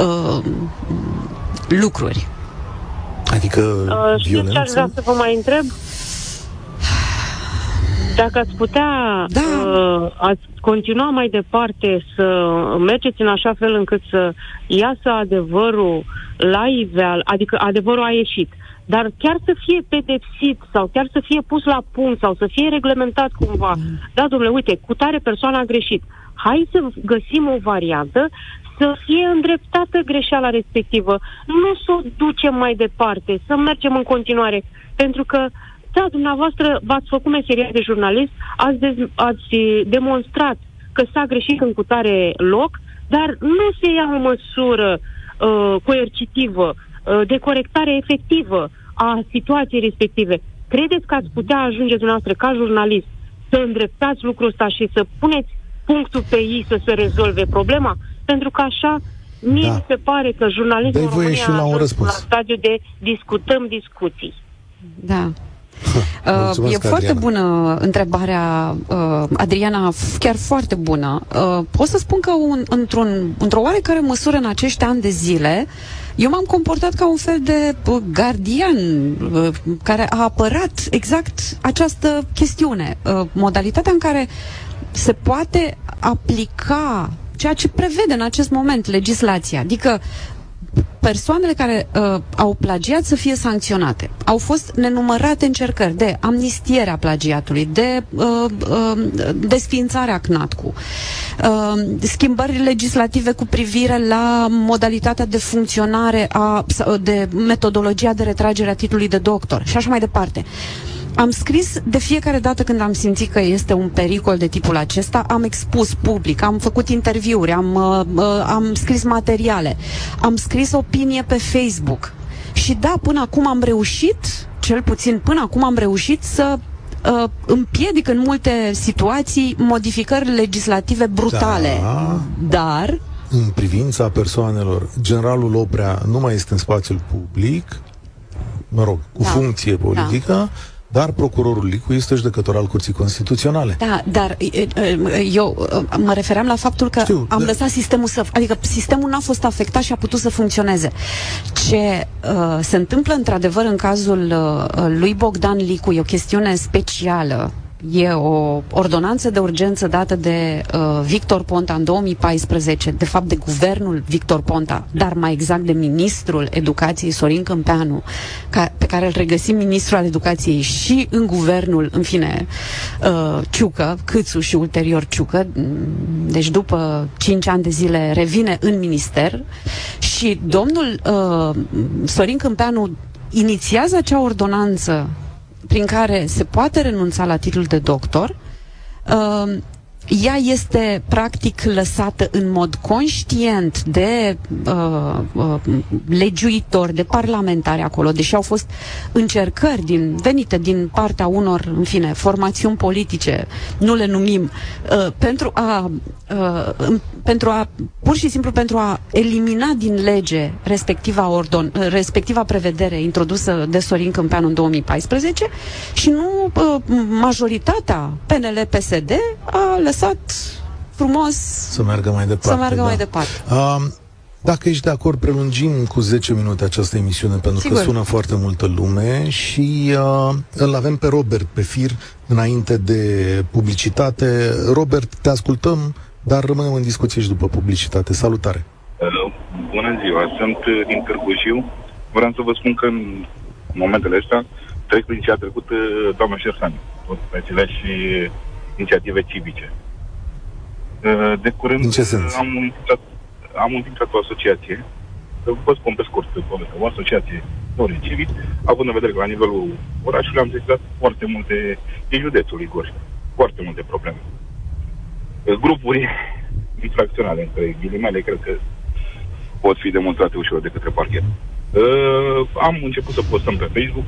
uh, lucruri. Adică uh, Știți ce aș vrea să vă mai întreb? Dacă ați putea da. uh, ați continua mai departe să mergeți în așa fel încât să iasă adevărul la iveal, adică adevărul a ieșit, dar chiar să fie pedepsit sau chiar să fie pus la punct sau să fie reglementat cumva. Mm. Da, domnule, uite, cu tare persoana a greșit. Hai să găsim o variantă să fie îndreptată greșeala respectivă, nu să o ducem mai departe, să mergem în continuare. Pentru că, da, dumneavoastră v-ați făcut meseria de jurnalist, ați, dez- ați demonstrat că s-a greșit în cutare loc, dar nu se ia o măsură uh, coercitivă, uh, de corectare efectivă a situației respective. Credeți că ați putea ajunge dumneavoastră ca jurnalist să îndreptați lucrul ăsta și să puneți punctul pe ei să se rezolve problema? Pentru că așa mie da. mi se pare că jurnalismul în România și la, un răspuns. la stadiu de discutăm discuții. Da. *laughs* Uh, e foarte bună întrebarea, uh, Adriana, chiar foarte bună. Uh, pot să spun că un, într-un, într-o oarecare măsură în acești ani de zile, eu m-am comportat ca un fel de uh, gardian uh, care a apărat exact această chestiune. Uh, modalitatea în care se poate aplica ceea ce prevede în acest moment legislația. Adică persoanele care uh, au plagiat să fie sancționate. Au fost nenumărate încercări de amnistierea plagiatului, de uh, uh, desfințarea CNATCU, uh, schimbări legislative cu privire la modalitatea de funcționare a, de metodologia de retragere a titlului de doctor și așa mai departe. Uh, am scris de fiecare dată când am simțit că este un pericol de tipul acesta, am expus public, am făcut interviuri, am, uh, uh, am scris materiale, am scris opinie pe Facebook. Și da, până acum am reușit, cel puțin până acum am reușit să uh, împiedic în multe situații modificări legislative brutale. Da. Dar în privința persoanelor, generalul Oprea nu mai este în spațiul public, mă rog, cu da. funcție politică, da dar procurorul Licu este judecător al Curții Constituționale. Da, dar eu mă refeream la faptul că Știu, am da. lăsat sistemul să... Adică sistemul n-a fost afectat și a putut să funcționeze. Ce uh, se întâmplă într-adevăr în cazul uh, lui Bogdan Licu e o chestiune specială E o ordonanță de urgență dată de uh, Victor Ponta în 2014, de fapt de guvernul Victor Ponta, dar mai exact de ministrul educației Sorin Câmpeanu, ca, pe care îl regăsim ministrul al educației și în guvernul, în fine, uh, Ciucă, Câțu și ulterior Ciucă, deci după 5 ani de zile revine în minister și domnul uh, Sorin Câmpeanu inițiază acea ordonanță prin care se poate renunța la titlul de doctor, uh, ea este practic lăsată în mod conștient de uh, uh, legiuitori, de parlamentari acolo, deși au fost încercări din, venite din partea unor, în fine, formațiuni politice, nu le numim, uh, pentru a uh, pentru a, pur și simplu pentru a elimina din lege respectiva, ordon, respectiva prevedere introdusă de Sorin Câmpeanu în 2014 și nu uh, majoritatea PNL-PSD a lăsat frumos să meargă mai departe. Să meargă da. mai departe. Uh, dacă ești de acord, prelungim cu 10 minute această emisiune, pentru Sigur. că sună foarte multă lume și uh, îl avem pe Robert pe fir înainte de publicitate. Robert, te ascultăm, dar rămânem în discuție și după publicitate. Salutare! Uh, Bună ziua, sunt uh, din Târgu Jiu. Vreau să vă spun că în momentele astea trec prin ce a trecut uh, doamna Șersan, tot pe aceleași inițiative civice. Uh, De curând În ce sens? am înființat, am înființat o asociație, vă spun pe scurt povestea, o asociație de civici, având în vedere că la nivelul orașului am sesizat foarte multe, din județul Igor, foarte multe probleme. Uh, Grupuri *laughs* infracționale, între ghilimele, cred că pot fi demonstrate ușor de către parchet. Uh, am început să postăm pe Facebook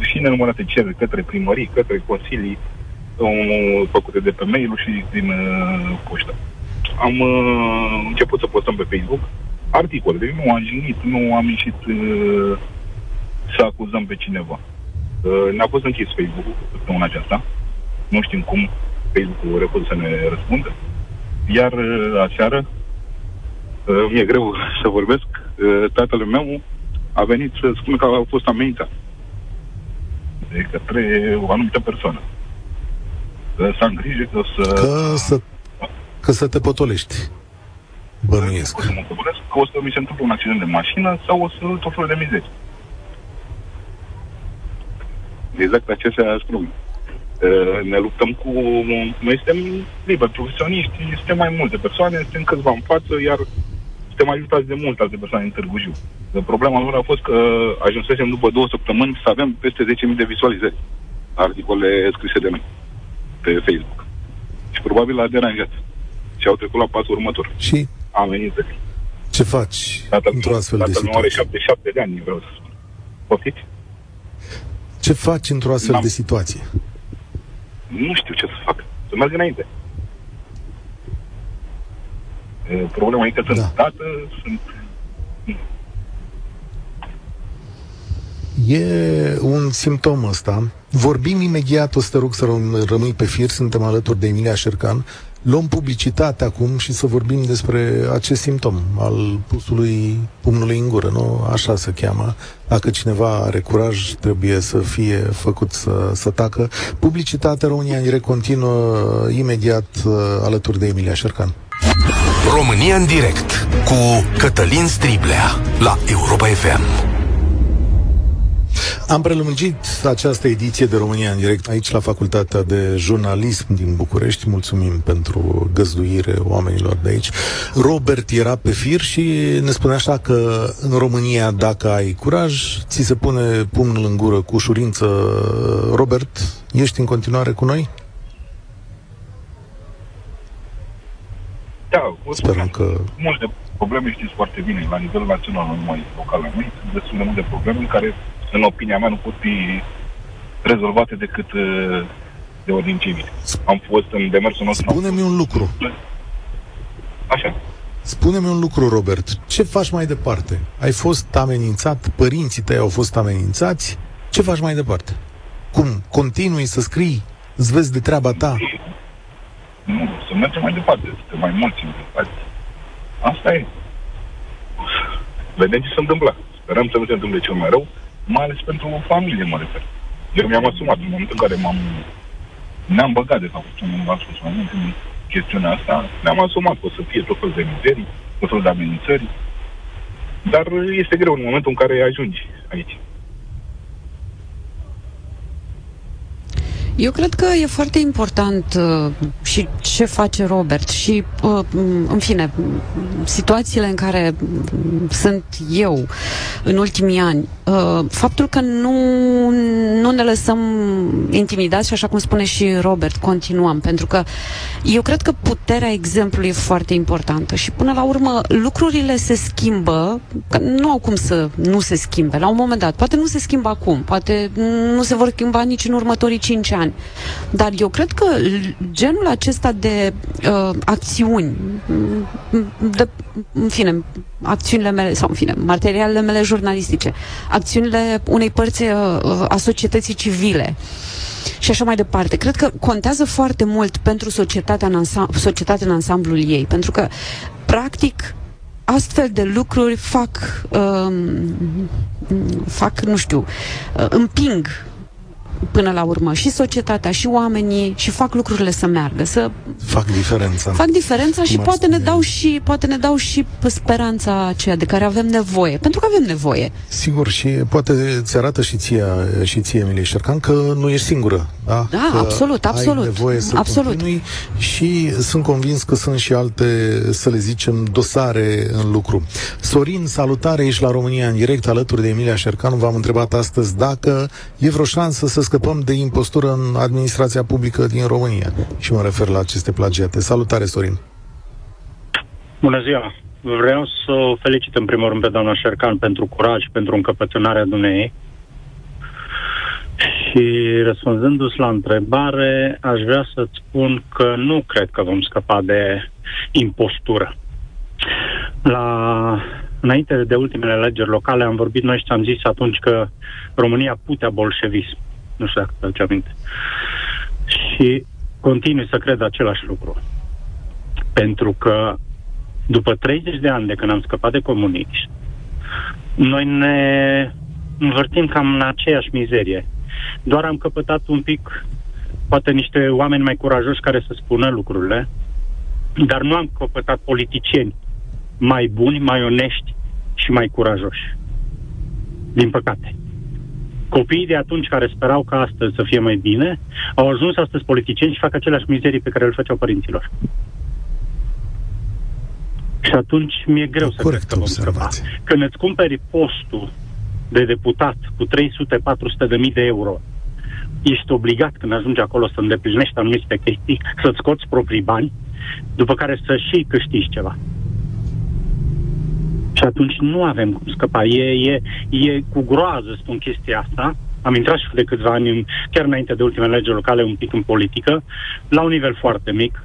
și nenumărate cereri către primării, către consilii uh, făcute de pe mail și din uh, poștă. Am uh, început să postăm pe Facebook articole. Deci nu am jignit, nu am ieșit uh, să acuzăm pe cineva. Uh, ne-a fost închis Facebook-ul săptămâna aceasta. Nu știm cum Facebook-ul refuză să ne răspundă. Iar uh, aseară Uh, mi-e greu *laughs* să vorbesc. Uh, Tatăl meu a venit să spună că a fost amenințat de către o anumită persoană. Să am grijă că o să... Că să, că să te potolești. Bănuiesc. O să mă căpăresc, că o să mi se întâmplă un accident de mașină sau o să tot felul de mizerii. Exact acestea sunt probleme. Uh, Ne luptăm cu... Noi suntem liberi profesioniști, suntem mai multe persoane, suntem câțiva în față, iar suntem ajutați de multe alte persoane în Târgu Jiu. Uh, Problema lor a fost că ajunsesem după două săptămâni să avem peste 10.000 de vizualizări la articole scrise de noi pe Facebook. Și probabil l-a deranjat. Și au trecut la pasul următor. Și Amenințări. ce faci Tatăl într-o meu- astfel de tatăl meu are situație? 77 de ani, vreau să spun. Poftiți? Ce faci într-o astfel N-am- de situație? Nu știu ce să fac. Să merg înainte. E, Problema e că sunt Da. dată, sunt... E un simptom ăsta. Vorbim imediat, o să te rog să răm- rămâi pe fir, suntem alături de Emilia Șercan. Luăm publicitate acum și să vorbim despre acest simptom al pusului pumnului în gură, nu? Așa se cheamă. Dacă cineva are curaj, trebuie să fie făcut să, să tacă. Publicitatea România în direct continuă imediat uh, alături de Emilia Șercan. România în direct cu Cătălin Striblea la Europa FM. Am prelungit această ediție de România în direct aici la Facultatea de Jurnalism din București. Mulțumim pentru găzduire oamenilor de aici. Robert era pe fir și ne spune așa că în România, dacă ai curaj, ți se pune pumnul în gură cu ușurință. Robert, ești în continuare cu noi? Da, vă Sperăm spuneam, că... multe probleme știți foarte bine, la nivel național, nu numai local la noi, sunt destul de multe probleme care, în opinia mea, nu pot fi rezolvate decât uh, de ordin civil. Am fost în demersul nostru... Spune-mi un lucru. Așa. Spune-mi un lucru, Robert. Ce faci mai departe? Ai fost amenințat, părinții tăi au fost amenințați. Ce faci mai departe? Cum? Continui să scrii? Îți vezi de treaba ta? Nu, să mergem mai departe, suntem mai mulți implicați. Asta e. Vedem ce se întâmplă. Sperăm să nu se întâmple cel mai rău, mai ales pentru o familie, mă refer. Eu mi-am asumat în momentul în care m-am ne-am băgat, de fapt, cum v-am spus mai mult, în chestiunea asta, ne-am asumat că o să fie tot fel de mizerii, tot fel de amenințări, dar este greu în momentul în care ajungi aici. Eu cred că e foarte important uh, și ce face Robert și, uh, în fine, situațiile în care mm, sunt eu în ultimii ani. Uh, faptul că nu, nu ne lăsăm intimidați și, așa cum spune și Robert, continuăm. Pentru că eu cred că puterea exemplului e foarte importantă și, până la urmă, lucrurile se schimbă, că nu au cum să nu se schimbe la un moment dat. Poate nu se schimbă acum, poate nu se vor schimba nici în următorii cinci ani. Dar eu cred că genul acesta de uh, acțiuni, de, în fine, acțiunile mele, sau în fine, materialele mele jurnalistice, acțiunile unei părți uh, a societății civile, și așa mai departe. Cred că contează foarte mult pentru societatea în, ansam- societatea în ansamblul ei, pentru că, practic, astfel de lucruri fac, um, fac, nu știu, uh, împing până la urmă și societatea și oamenii și fac lucrurile să meargă, să fac diferența. Fac diferența și poate ne dau și poate ne dau și speranța aceea de care avem nevoie, pentru că avem nevoie. Sigur și poate ți arată și ție și ție Emilie Șercan că nu ești singură, da? Da, că absolut, absolut. Ai nevoie să absolut. continui și sunt convins că sunt și alte, să le zicem, dosare în lucru. Sorin, salutare, ești la România în direct alături de Emilia Șercan. V-am întrebat astăzi dacă e vreo șansă să scăpăm de impostură în administrația publică din România. Și mă refer la aceste plagiate. Salutare, Sorin! Bună ziua! Vreau să o felicit în primul rând pe doamna Șercan pentru curaj, pentru încăpățânarea dumneei. Și răspunzându-ți la întrebare, aș vrea să-ți spun că nu cred că vom scăpa de impostură. La, înainte de ultimele alegeri locale am vorbit noi și am zis atunci că România putea bolșevism. Nu știu dacă te aminte. Și continui să cred același lucru. Pentru că după 30 de ani de când am scăpat de comuniști, noi ne învârtim cam în aceeași mizerie. Doar am căpătat un pic, poate niște oameni mai curajoși care să spună lucrurile, dar nu am căpătat politicieni mai buni, mai onești și mai curajoși. Din păcate. Copiii de atunci care sperau ca astăzi să fie mai bine, au ajuns astăzi politicieni și fac aceleași mizerii pe care le făceau părinților. Și atunci mi-e greu să cred că vom scăpa. Când îți cumperi postul de deputat cu 300-400 de mii de euro, ești obligat când ajungi acolo să îndeplinești anumite chestii, să-ți scoți proprii bani, după care să și câștigi ceva. Și atunci nu avem cum scăpa. E, e, e cu groază spun chestia asta. Am intrat și de câțiva ani, chiar înainte de ultimele legi locale, un pic în politică, la un nivel foarte mic.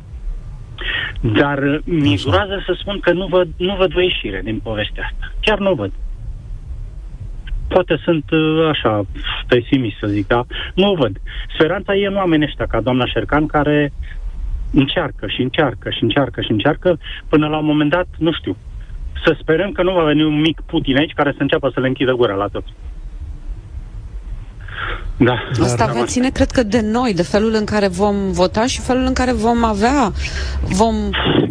Dar uh, mi-e groază să spun că nu văd, nu văd o ieșire din povestea asta. Chiar nu văd. Poate sunt uh, așa, pesimist să zic, dar nu o văd. Speranța e în oamenii ăștia, ca doamna Șercan, care încearcă și încearcă și încearcă și încearcă până la un moment dat, nu știu, să sperăm că nu va veni un mic Putin aici care să înceapă să le închidă gura la toți. Da. Asta va ține, cred că, de noi, de felul în care vom vota și felul în care vom avea, vom,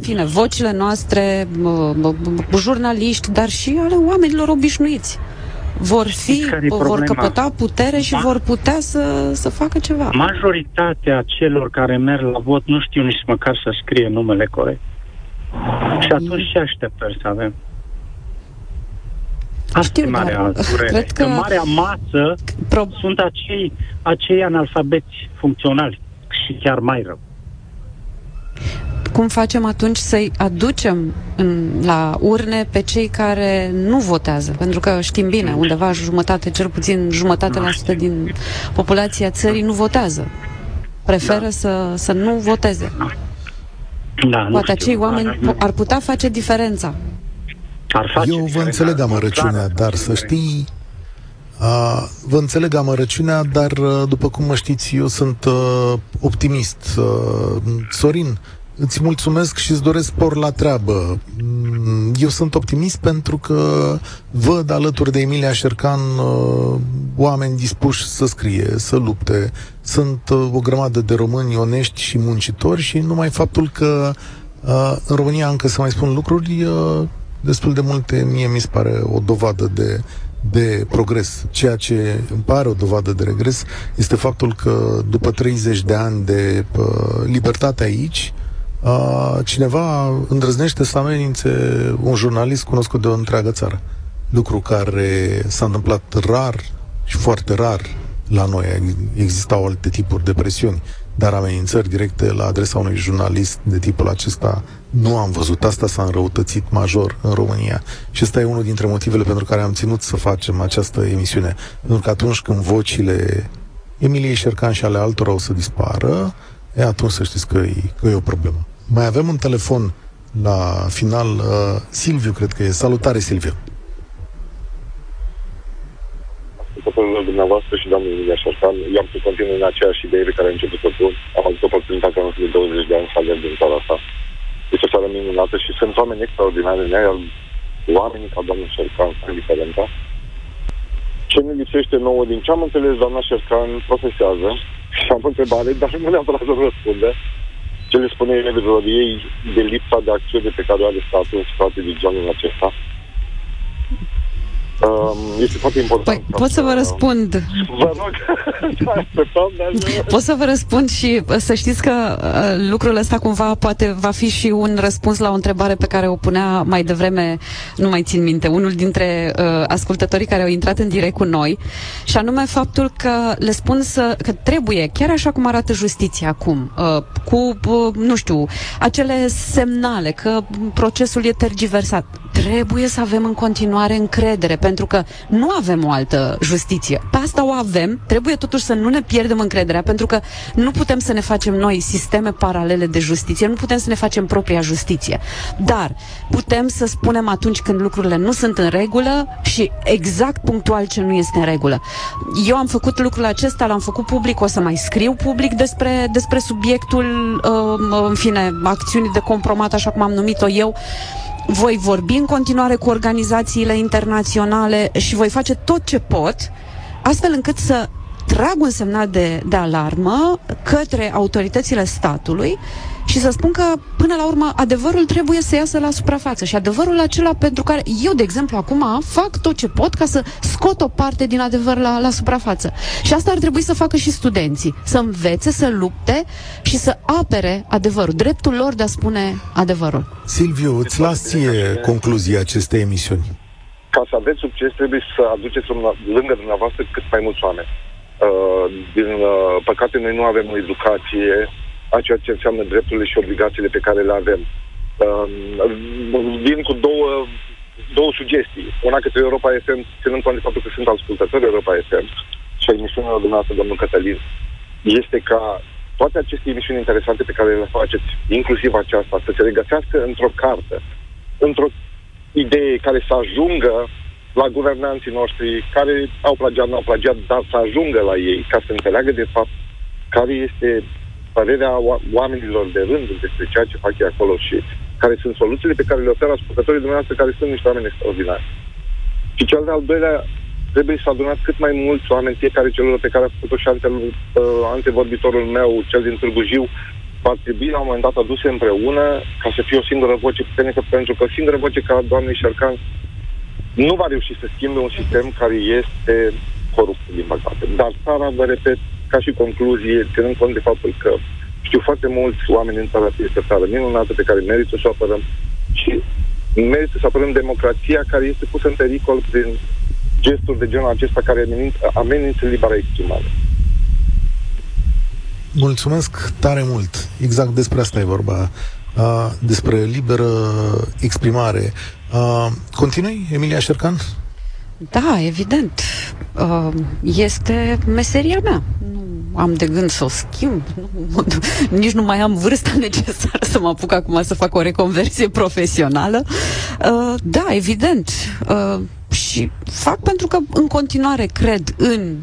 fine, vocile noastre, jurnaliști, dar și ale oamenilor obișnuiți. Vor fi, vor căpăta putere și Ma- vor putea să, să facă ceva. Majoritatea celor care merg la vot nu știu nici măcar să scrie numele corect. Și atunci ce așteptări să avem? Asta Știu, e marea dar, cred că... În marea masă Pro... sunt acei, acei analfabeți funcționali și chiar mai rău. Cum facem atunci să-i aducem în, la urne pe cei care nu votează? Pentru că știm bine, undeva jumătate, cel puțin jumătate la sută din populația țării nu votează. Preferă da. să, să nu voteze. Da, Poate acei oameni ar putea face diferența. Ar face Eu vă înțeleg amărăciunea, dar să știi, Uh, vă înțeleg amărăciunea, dar uh, după cum mă știți, eu sunt uh, optimist. Uh, Sorin, îți mulțumesc și îți doresc spor la treabă. Mm, eu sunt optimist pentru că văd alături de Emilia Șercan uh, oameni dispuși să scrie, să lupte. Sunt uh, o grămadă de români onești și muncitori și numai faptul că uh, în România încă se mai spun lucruri uh, destul de multe, mie mi se pare o dovadă de, de progres. Ceea ce îmi pare o dovadă de regres este faptul că după 30 de ani de uh, libertate aici, uh, cineva îndrăznește să amenințe un jurnalist cunoscut de o întreagă țară. Lucru care s-a întâmplat rar și foarte rar la noi. Existau alte tipuri de presiuni dar amenințări directe la adresa unui jurnalist de tipul acesta nu am văzut. Asta s-a înrăutățit major în România. Și ăsta e unul dintre motivele pentru care am ținut să facem această emisiune. Pentru că atunci când vocile Emiliei Șercan și ale altora o să dispară, e atunci să știți că e, că e o problemă. Mai avem un telefon la final. Uh, Silviu, cred că e. Salutare, Silviu. dumneavoastră și doamnul Emilia Șercan. Eu am să continui în aceeași idee pe care am început-o tu. Am avut oportunitatea în de 20 de ani să alerg din țara asta. Este o țară minunată și sunt oameni extraordinari în ea, oamenii ca domnul Șercan, indiferentă. Ce ne lipsește nouă din ce am înțeles, doamna Șercan profesează și am întrebare, dar nu neapărat să răspunde ce le spune elevilor ei de lipsa de acțiune pe care o are statul în situații de genul acesta. Um, este foarte important. Păi, pot să vă răspund. Vă rog, *laughs* Pot să vă răspund și uh, să știți că uh, lucrul ăsta cumva poate va fi și un răspuns la o întrebare pe care o punea mai devreme, nu mai țin minte, unul dintre uh, ascultătorii care au intrat în direct cu noi, și anume faptul că le spun să, că trebuie, chiar așa cum arată justiția acum, uh, cu, uh, nu știu, acele semnale că procesul e tergiversat, trebuie să avem în continuare încredere, pentru că nu avem o altă justiție. Pe asta o avem, trebuie totuși să nu ne pierdem încrederea, pentru că nu putem să ne facem noi sisteme paralele de justiție, nu putem să ne facem propria justiție. Dar putem să spunem atunci când lucrurile nu sunt în regulă și exact punctual ce nu este în regulă. Eu am făcut lucrul acesta, l-am făcut public, o să mai scriu public despre, despre subiectul, uh, în fine, acțiunii de compromat, așa cum am numit-o eu, voi vorbi în continuare cu organizațiile internaționale și voi face tot ce pot astfel încât să trag un semnal de, de alarmă către autoritățile statului și să spun că, până la urmă, adevărul trebuie să iasă la suprafață. Și adevărul acela pentru care eu, de exemplu, acum fac tot ce pot ca să scot o parte din adevăr la, la suprafață. Și asta ar trebui să facă și studenții. Să învețe, să lupte și să apere adevărul. Dreptul lor de a spune adevărul. Silviu, îți las ție concluzia acestei emisiuni. Ca să aveți succes, trebuie să aduceți lângă dumneavoastră cât mai mulți oameni. Uh, din uh, păcate, noi nu avem o educație a ceea ce înseamnă drepturile și obligațiile pe care le avem. Uh, vin cu două, două sugestii. Una către Europa FM, ținând cont de faptul că sunt ascultători Europa FM și a emisiunilor dumneavoastră, domnul Cătălin, este ca toate aceste emisiuni interesante pe care le faceți, inclusiv aceasta, să se regăsească într-o carte, într-o idee care să ajungă la guvernanții noștri care au plagiat, nu au plagiat, dar să ajungă la ei ca să înțeleagă de fapt care este părerea oamenilor de rând despre ceea ce fac ei acolo și care sunt soluțiile pe care le oferă ascultătorii dumneavoastră care sunt niște oameni extraordinari. Și cel de-al doilea, trebuie să adunați cât mai mulți oameni, fiecare celor pe care a făcut-o și ante, uh, antevorbitorul meu, cel din Târgu Jiu, va trebui la un moment dat aduse împreună ca să fie o singură voce puternică, pentru că o singură voce ca doamnei Șercan nu va reuși să schimbe un sistem care este corupt, din păcate. Dar țara, vă repet, ca și concluzie, ținând cont de faptul că știu foarte mulți oameni în țara este o țară minunată pe care merită să o apărăm și merită să apărăm democrația care este pusă în pericol prin gesturi de genul acesta care amenință libera exprimare. Mulțumesc tare mult. Exact despre asta e vorba. Uh, despre liberă exprimare. Uh, continui, Emilia Șercan? Da, evident. Uh, este meseria mea. Nu am de gând să o schimb. Nu, nici nu mai am vârsta *laughs* necesară să mă apuc acum să fac o reconversie profesională. Uh, da, evident. Uh, și fac pentru că în continuare cred în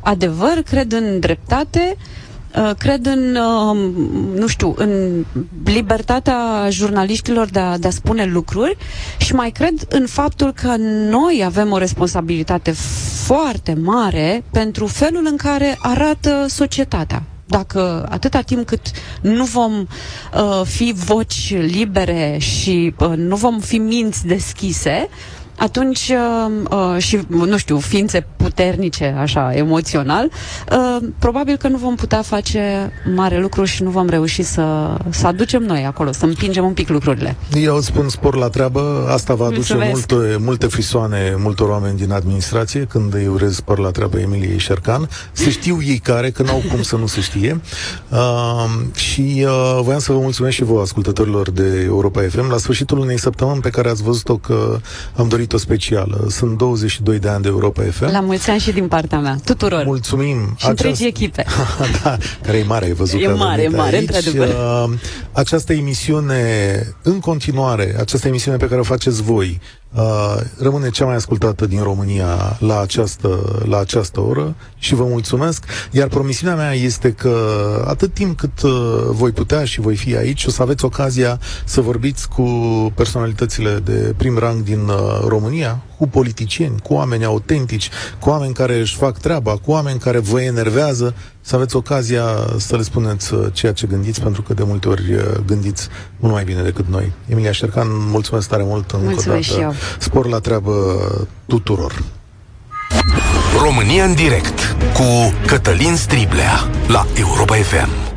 adevăr, cred în dreptate, uh, Uh, cred în, uh, nu știu, în libertatea jurnaliștilor de a, de a spune lucruri și mai cred în faptul că noi avem o responsabilitate foarte mare pentru felul în care arată societatea. Dacă atâta timp cât nu vom uh, fi voci libere și uh, nu vom fi minți deschise, atunci uh, uh, și, nu știu, ființe puternice, așa, emoțional, uh, probabil că nu vom putea face mare lucru și nu vom reuși să, să aducem noi acolo, să împingem un pic lucrurile. Eu îți spun spor la treabă, asta va aduce multe, multe frisoane multor oameni din administrație când îi urez spor la treabă Emiliei Șercan. Să știu ei care, că n-au cum să nu se știe. Uh, și uh, voiam să vă mulțumesc și vouă, ascultătorilor de Europa FM, la sfârșitul unei săptămâni pe care ați văzut-o că am dorit o specială. Sunt 22 de ani de Europa FM. La mulți ani și din partea mea, tuturor. Mulțumim. Și Aceast... întregii echipe. *laughs* da, care e mare, ai văzut. E mare, e mare, aici. într-adevăr. Uh, această emisiune, în continuare, această emisiune pe care o faceți voi, uh, rămâne cea mai ascultată din România la această, la această oră și vă mulțumesc. Iar promisiunea mea este că atât timp cât uh, voi putea și voi fi aici, o să aveți ocazia să vorbiți cu personalitățile de prim rang din uh, România, cu politicieni, cu oameni autentici, cu oameni care își fac treaba, cu oameni care vă enervează, să aveți ocazia să le spuneți uh, ceea ce gândiți, pentru că de multe ori uh, gândiți mult mai bine decât noi. Emilia Șercan, mulțumesc tare mult încă Mulțumesc o dată. Spor la treabă tuturor. România în direct cu Cătălin Striblea la Europa FM.